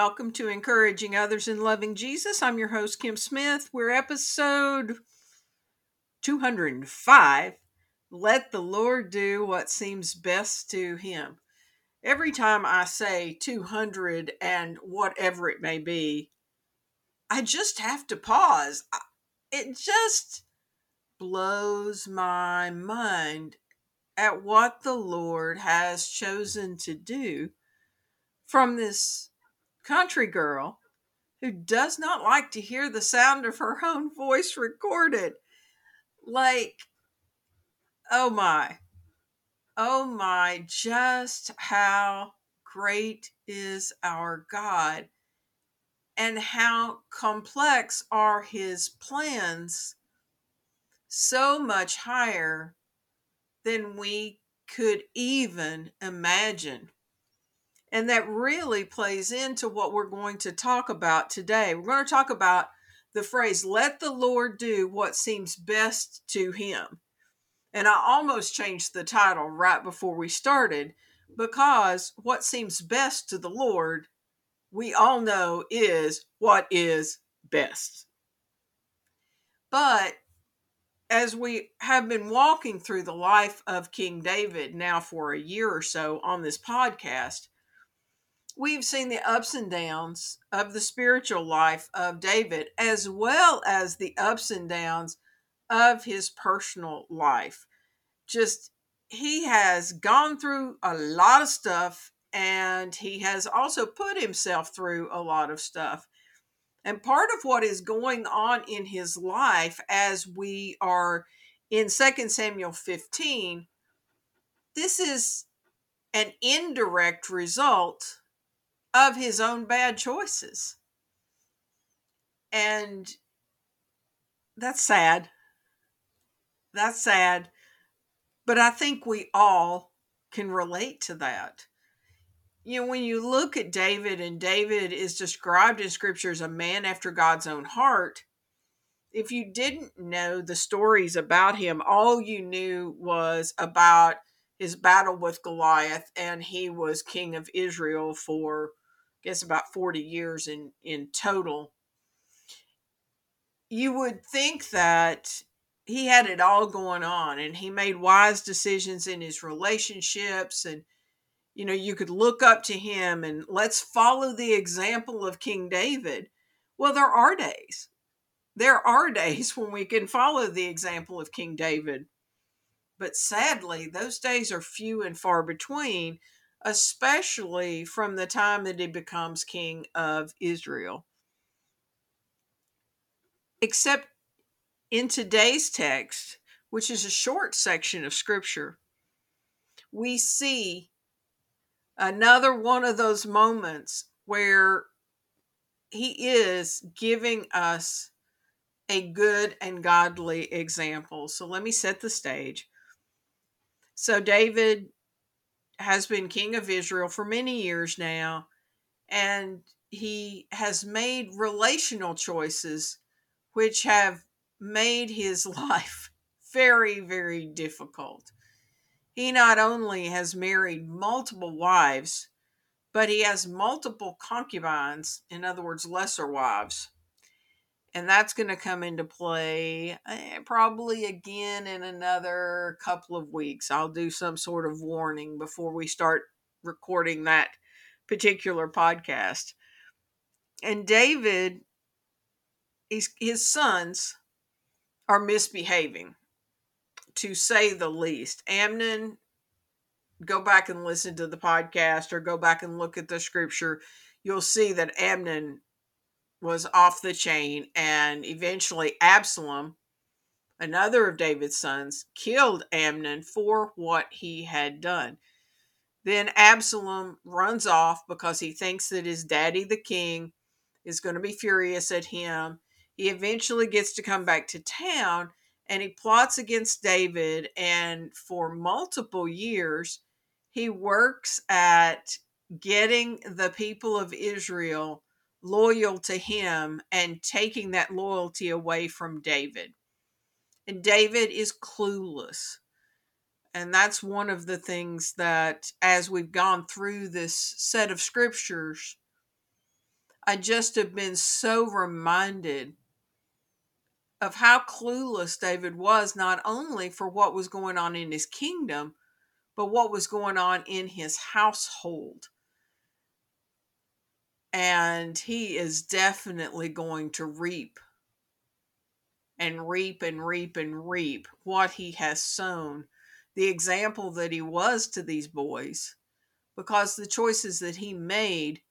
welcome to Encouraging Others in Loving Jesus. I'm your host, Kim Smith. We're episode 205 Let the Lord Do What Seems Best to Him. Every time I say 200 and whatever it may be, I just have to pause. It just blows my mind at what the Lord has chosen to do from this country girl who does not like to hear the sound of her own voice recorded. Like, oh my, oh my, just how great is our God and how complex are his plans, so much higher than we could even imagine. And that really plays into what we're going to talk about today. We're going to talk about the phrase, let the Lord do what seems best to him. And I almost changed the title right before we started because what seems best to the Lord, we all know is what is best. But as we have been walking through the life of King David now for a year or so on this podcast, we've seen the ups and downs of the spiritual life of David, as well as the ups and downs of his personal life. Just he has gone through a lot of stuff and he has also put himself through a lot of stuff. And part of what is going on in his life as we are in 2 Samuel 15, this is an indirect result of his own bad choices. And that's sad. That's sad. But I think we all can relate to that. You know, when you look at David, and David is described in scripture as a man after God's own heart, if you didn't know the stories about him, all you knew was about his battle with Goliath, and he was king of Israel for guess about 40 years in in total. You would think that he had it all going on and he made wise decisions in his relationships and you know you could look up to him and let's follow the example of king david. Well there are days there are days when we can follow the example of king david but sadly those days are few and far between especially from the time that he becomes king of Israel. Except in today's text, which is a short section of scripture, we see another one of those moments where he is giving us a good and godly example. So let me set the stage. So David has been king of Israel for many years now, and he has made relational choices which have made his life very, very difficult. He not only has married multiple wives, but he has multiple concubines, in other words, lesser wives and that's going to come into play eh, probably again in another couple of weeks. I'll do some sort of warning before we start recording that particular podcast. And David, his, his sons are misbehaving, to say the least. Amnon, go back and listen to the podcast or go back and look at the scripture. You'll see that Amnon was off the chain, and eventually Absalom, another of David's sons, killed Amnon for what he had done. Then Absalom runs off because he thinks that his daddy, the king, is going to be furious at him. He eventually gets to come back to town and he plots against David. And for multiple years, he works at getting the people of Israel loyal to him and taking that loyalty away from David. And David is clueless. And that's one of the things that, as we've gone through this set of scriptures, I just have been so reminded of how clueless David was, not only for what was going on in his kingdom, but what was going on in his household. And he is definitely going to reap and reap and reap and reap what he has sown. The example that he was to these boys, because the choices that he made,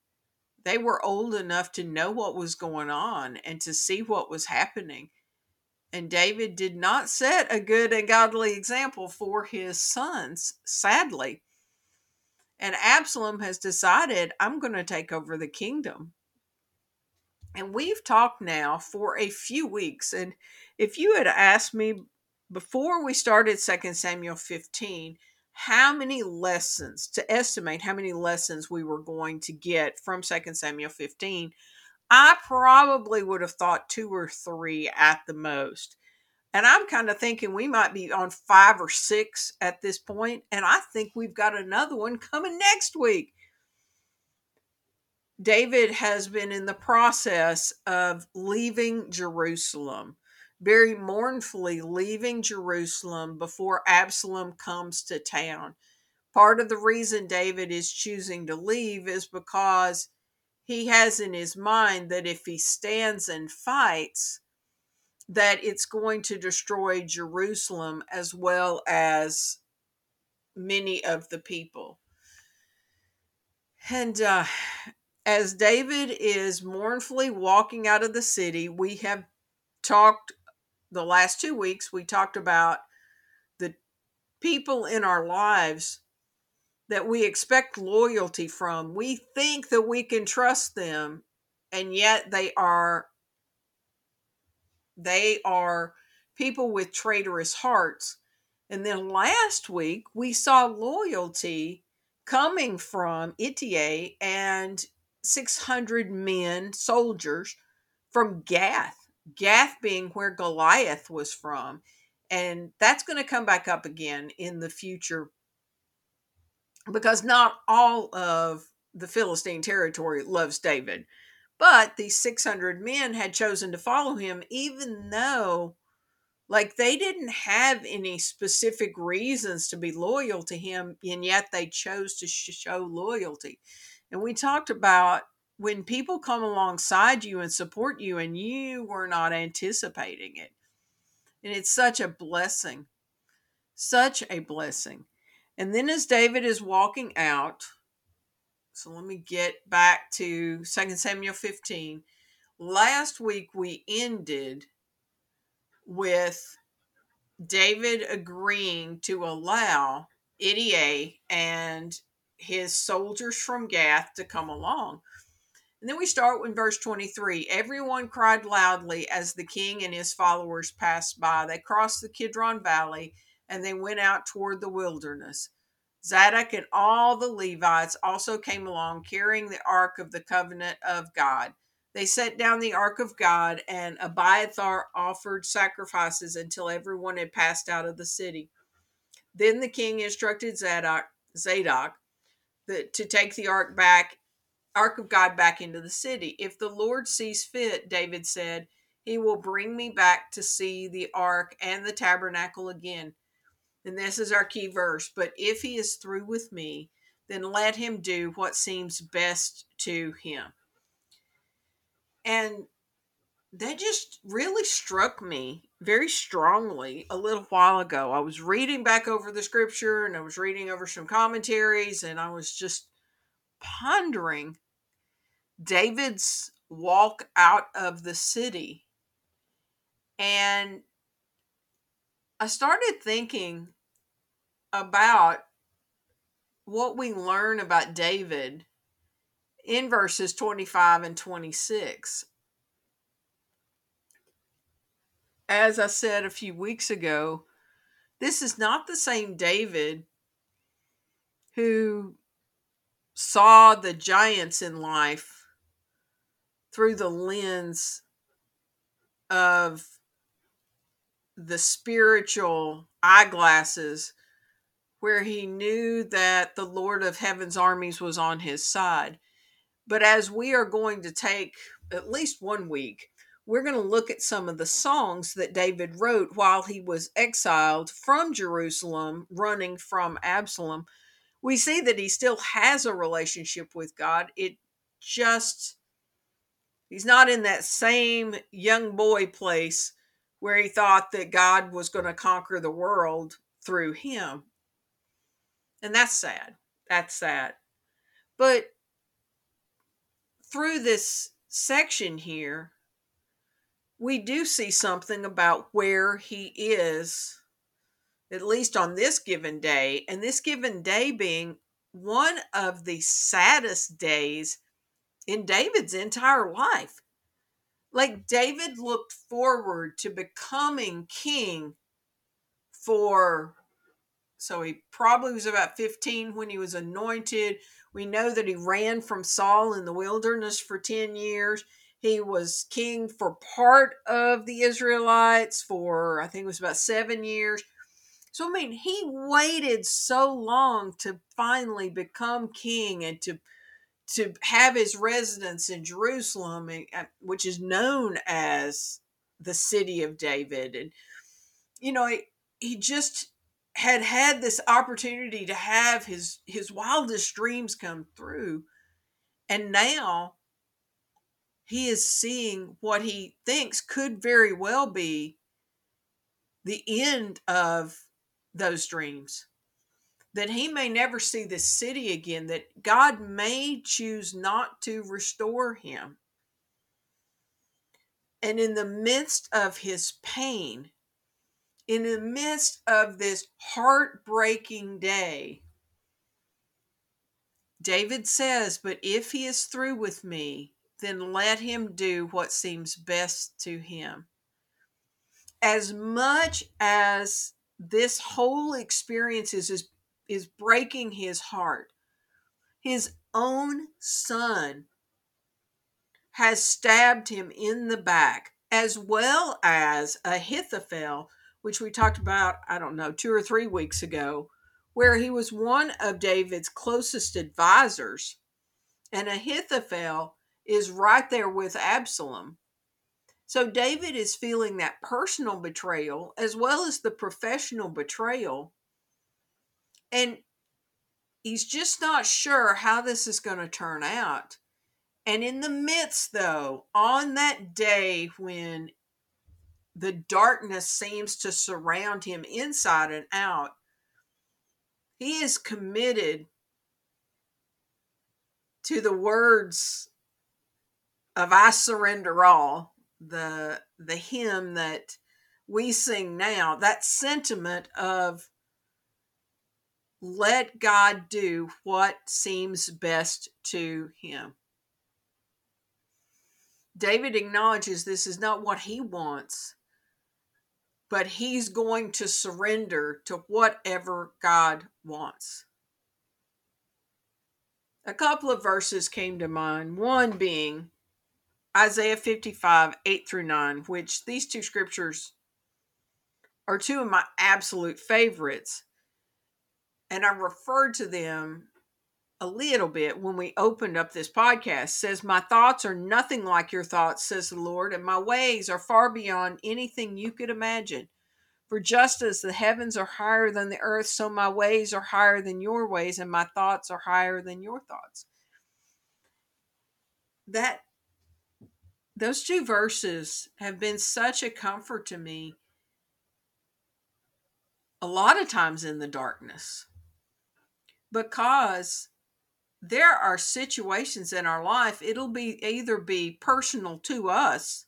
they were old enough to know what was going on and to see what was happening. And David did not set a good and godly example for his sons, sadly. And Absalom has decided, I'm going to take over the kingdom. And we've talked now for a few weeks. And if you had asked me before we started 2 Samuel 15, how many lessons, to estimate how many lessons we were going to get from 2 Samuel 15, I probably would have thought two or three at the most. And I'm kind of thinking we might be on five or six at this point, And I think we've got another one coming next week. David has been in the process of leaving Jerusalem, very mournfully leaving Jerusalem before Absalom comes to town. Part of the reason David is choosing to leave is because he has in his mind that if he stands and fights, that it's going to destroy Jerusalem as well as many of the people. And uh, as David is mournfully walking out of the city, we have talked the last two weeks, we talked about the people in our lives that we expect loyalty from. We think that we can trust them, and yet they are they are people with traitorous hearts. And then last week we saw loyalty coming from Ittai and 600 men, soldiers from Gath, Gath being where Goliath was from. And that's going to come back up again in the future because not all of the Philistine territory loves David. But these 600 men had chosen to follow him, even though, like, they didn't have any specific reasons to be loyal to him, and yet they chose to show loyalty. And we talked about when people come alongside you and support you, and you were not anticipating it. And it's such a blessing, such a blessing. And then as David is walking out, so let me get back to 2 Samuel 15. Last week we ended with David agreeing to allow Ittai and his soldiers from Gath to come along. And then we start with verse 23. Everyone cried loudly as the king and his followers passed by. They crossed the Kidron Valley and they went out toward the wilderness. Zadok and all the Levites also came along carrying the ark of the covenant of God. They set down the ark of God, and Abiathar offered sacrifices until everyone had passed out of the city. Then the king instructed Zadok, Zadok the, to take the ark back, ark of God back into the city. If the Lord sees fit, David said, he will bring me back to see the ark and the tabernacle again and this is our key verse, but if he is through with me, then let him do what seems best to him. And that just really struck me very strongly a little while ago. I was reading back over the scripture and I was reading over some commentaries and I was just pondering David's walk out of the city. And I started thinking about what we learn about David in verses 25 and 26. As I said a few weeks ago, this is not the same David who saw the giants in life through the lens of the spiritual eyeglasses where he knew that the Lord of Heaven's armies was on his side. But as we are going to take at least one week, we're going to look at some of the songs that David wrote while he was exiled from Jerusalem, running from Absalom. We see that he still has a relationship with God. It just, he's not in that same young boy place where he thought that God was going to conquer the world through him. And that's sad. That's sad. But through this section here, we do see something about where he is, at least on this given day, and this given day being one of the saddest days in David's entire life. Like David looked forward to becoming king for, so he probably was about 15 when he was anointed. We know that he ran from Saul in the wilderness for 10 years. He was king for part of the Israelites for, I think it was about seven years. So, I mean, he waited so long to finally become king and to to have his residence in Jerusalem, uh, which is known as the city of David. And, you know, he, he just had had this opportunity to have his his wildest dreams come through and now he is seeing what he thinks could very well be the end of those dreams. That he may never see this city again, that God may choose not to restore him. And in the midst of his pain, in the midst of this heartbreaking day, David says, But if he is through with me, then let him do what seems best to him. As much as this whole experience is, is, is breaking his heart, his own son has stabbed him in the back, as well as Ahithophel, which we talked about, I don't know, two or three weeks ago, where he was one of David's closest advisors. And Ahithophel is right there with Absalom. So David is feeling that personal betrayal as well as the professional betrayal. And he's just not sure how this is going to turn out. And in the midst, though, on that day when the darkness seems to surround him inside and out, he is committed to the words of I surrender all, the the hymn that we sing now, that sentiment of let God do what seems best to him. David acknowledges this is not what he wants, but he's going to surrender to whatever God wants. A couple of verses came to mind, one being Isaiah 55, 8 through 9, which these two scriptures are two of my absolute favorites. And I referred to them a little bit when we opened up this podcast. says, My thoughts are nothing like your thoughts, says the Lord, and my ways are far beyond anything you could imagine. For just as the heavens are higher than the earth, so my ways are higher than your ways, and my thoughts are higher than your thoughts. That those two verses have been such a comfort to me a lot of times in the darkness because there are situations in our life it'll be either be personal to us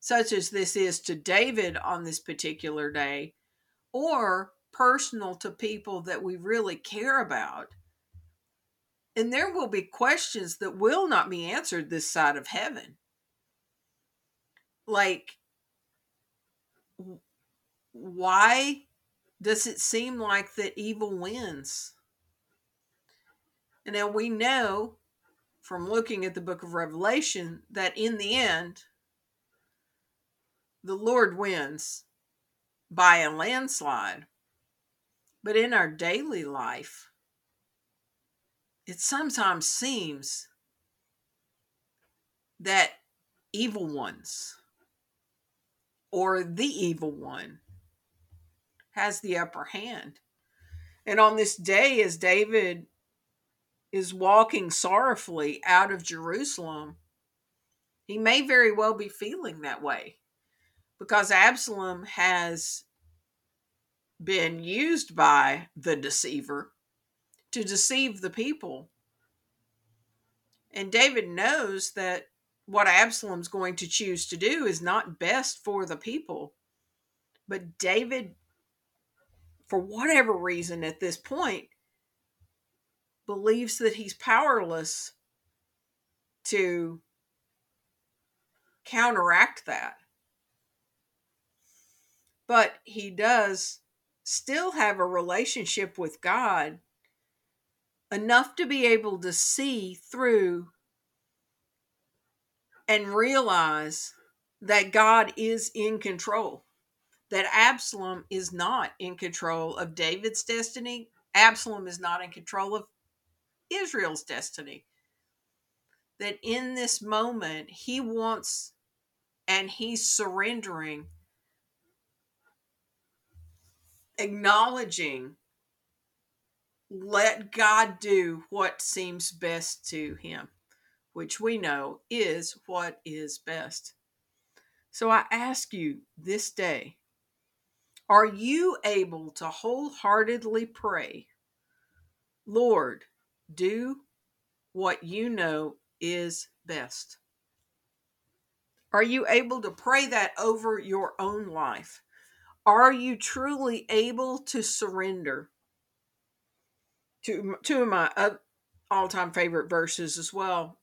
such as this is to David on this particular day or personal to people that we really care about. And there will be questions that will not be answered this side of heaven. Like why does it seem like that evil wins and now we know from looking at the book of revelation that in the end the lord wins by a landslide but in our daily life it sometimes seems that evil ones or the evil one has the upper hand. And on this day, as David is walking sorrowfully out of Jerusalem, he may very well be feeling that way because Absalom has been used by the deceiver to deceive the people. And David knows that what Absalom's going to choose to do is not best for the people. But David, for whatever reason at this point, believes that he's powerless to counteract that. But he does still have a relationship with God enough to be able to see through and realize that God is in control, that Absalom is not in control of David's destiny, Absalom is not in control of Israel's destiny. That in this moment, he wants and he's surrendering, acknowledging, let God do what seems best to him which we know is what is best. So I ask you this day are you able to wholeheartedly pray, Lord, do what you know is best? Are you able to pray that over your own life? Are you truly able to surrender? To two of my all time favorite verses as well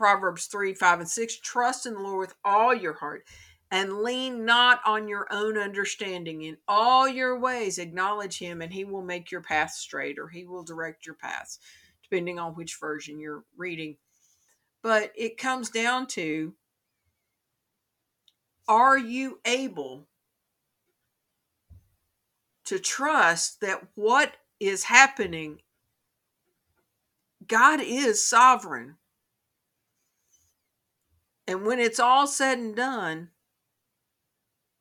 Proverbs 3 5 and 6 Trust in the Lord with all your heart and lean not on your own understanding. In all your ways, acknowledge him, and he will make your path straight, or he will direct your paths, depending on which version you're reading. But it comes down to are you able to trust that what is happening, God is sovereign? And when it's all said and done,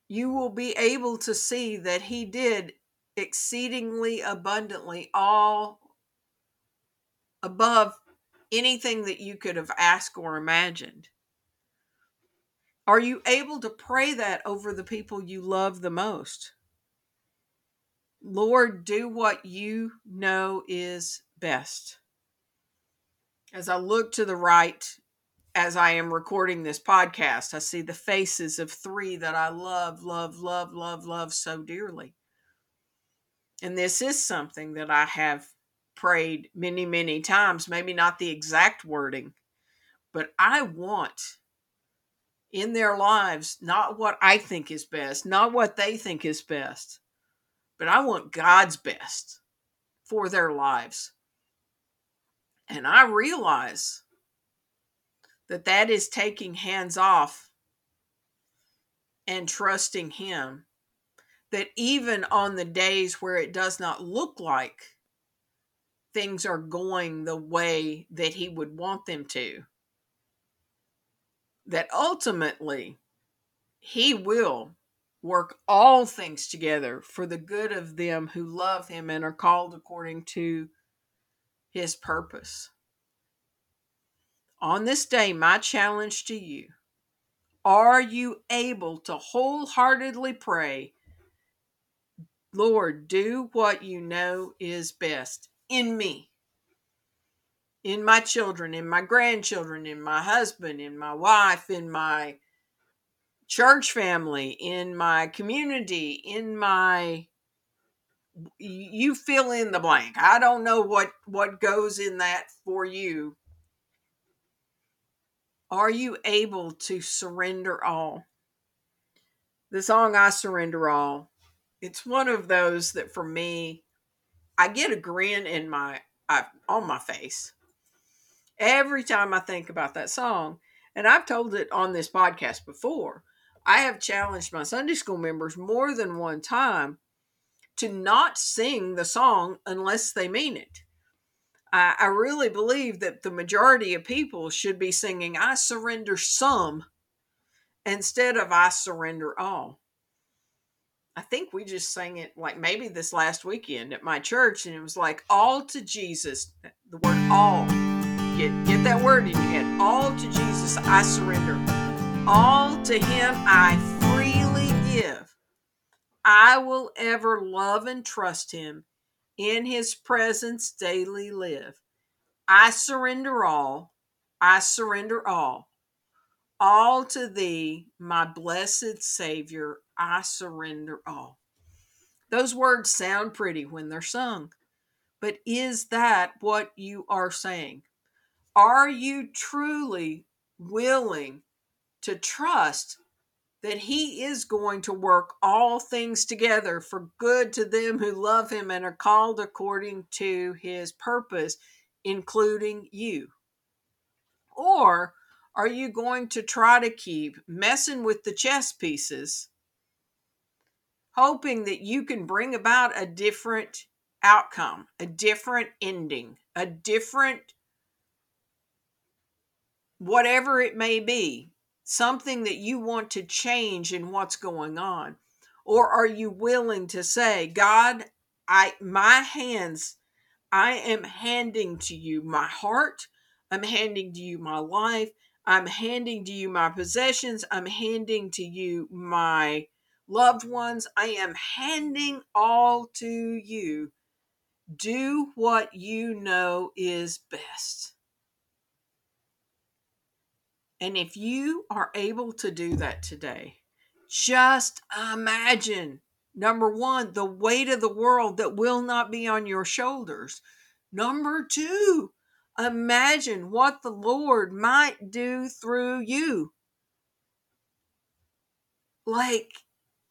you will be able to see that he did exceedingly abundantly all above anything that you could have asked or imagined. Are you able to pray that over the people you love the most? Lord, do what you know is best. As I look to the right as I am recording this podcast, I see the faces of three that I love, love, love, love, love so dearly. And this is something that I have prayed many, many times, maybe not the exact wording, but I want in their lives not what I think is best, not what they think is best, but I want God's best for their lives. And I realize that that is taking hands off and trusting him that even on the days where it does not look like things are going the way that he would want them to. That ultimately he will work all things together for the good of them who love him and are called according to his purpose. On this day, my challenge to you are you able to wholeheartedly pray, Lord, do what you know is best in me, in my children, in my grandchildren, in my husband, in my wife, in my church family, in my community, in my you fill in the blank. I don't know what what goes in that for you are you able to surrender all? The song I Surrender All, it's one of those that for me, I get a grin in my I, on my face every time I think about that song. And I've told it on this podcast before. I have challenged my Sunday school members more than one time to not sing the song unless they mean it. I, I really believe that the majority of people should be singing, I surrender some instead of I surrender all. I think we just sang it like maybe this last weekend at my church, and it was like all to Jesus. Eh, the word all. Get get that word in your head. All to Jesus I surrender. All to him I freely give. I will ever love and trust him. In his presence daily live. I surrender all. I surrender all. All to thee, my blessed Savior, I surrender all. Those words sound pretty when they're sung, but is that what you are saying? Are you truly willing to trust that He is going to work all things together for good to them who love Him and are called according to His purpose, including you? Or are you going to try to keep messing with the chess pieces, hoping that you can bring about a different outcome, a different ending, a different whatever it may be, something that you want to change in what's going on? Or are you willing to say, God, I my hands I am handing to you my heart, I'm handing to you my life, I'm handing to you my possessions. I'm handing to you my loved ones. I am handing all to you. Do what you know is best. And if you are able to do that today, just imagine number one, the weight of the world that will not be on your shoulders. Number two, Imagine what the Lord might do through you. Like,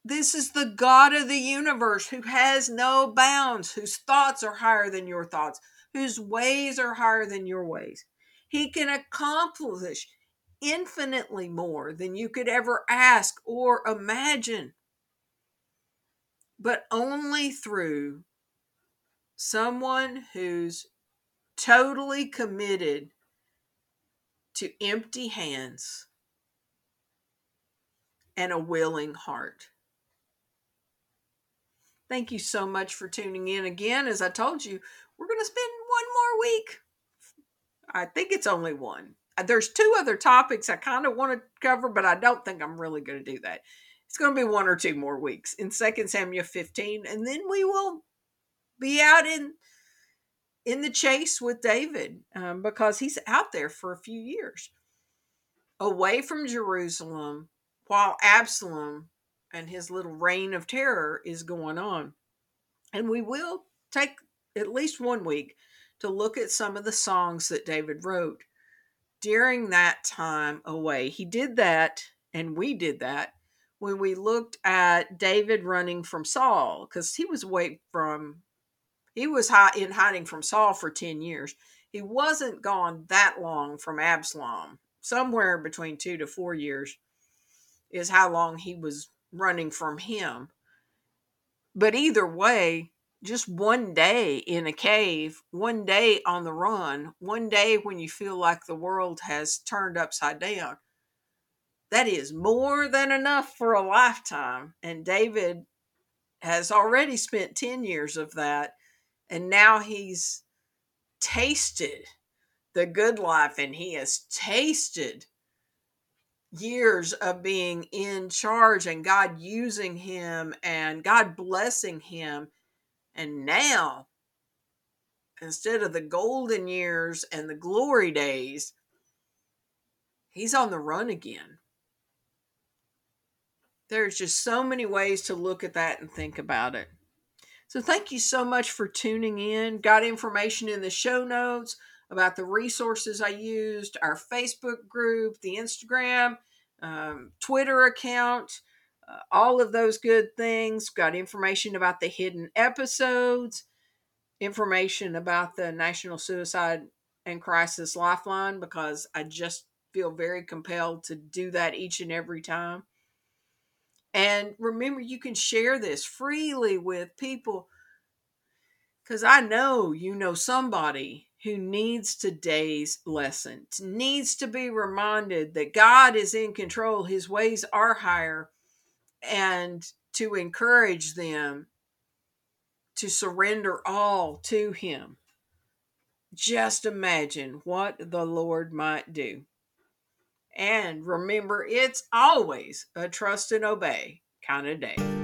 this is the God of the universe who has no bounds, whose thoughts are higher than your thoughts, whose ways are higher than your ways. He can accomplish infinitely more than you could ever ask or imagine, but only through someone who's totally committed to empty hands and a willing heart. Thank you so much for tuning in again. As I told you, we're going to spend one more week. I think it's only one. Uh, there's two other topics I kind of want to cover, but I don't think I'm really going to do that. It's going to be one or two more weeks in 2 Samuel 15, and then we will be out in in the chase with David um, because he's out there for a few years away from Jerusalem while Absalom and his little reign of terror is going on. And we will take at least one week to look at some of the songs that David wrote during that time away. He did that, and we did that when we looked at David running from Saul because he was away from he was in hiding from Saul for 10 years. He wasn't gone that long from Absalom. Somewhere between two to four years is how long he was running from him. But either way, just one day in a cave, one day on the run, one day when you feel like the world has turned upside down, that is more than enough for a lifetime. And David has already spent 10 years of that and now he's tasted the good life and he has tasted years of being in charge and God using him and God blessing him. And now, instead of the golden years and the glory days, he's on the run again. There's just so many ways to look at that and think about it. So thank you so much for tuning in. Got information in the show notes about the resources I used, our Facebook group, the Instagram, um, Twitter account, uh, all of those good things. Got information about the hidden episodes, information about the National Suicide and Crisis Lifeline because I just feel very compelled to do that each and every time. And remember, you can share this freely with people because I know you know somebody who needs today's lesson, needs to be reminded that God is in control, his ways are higher, and to encourage them to surrender all to him. Just imagine what the Lord might do. And remember, it's always a trust and obey kind of day.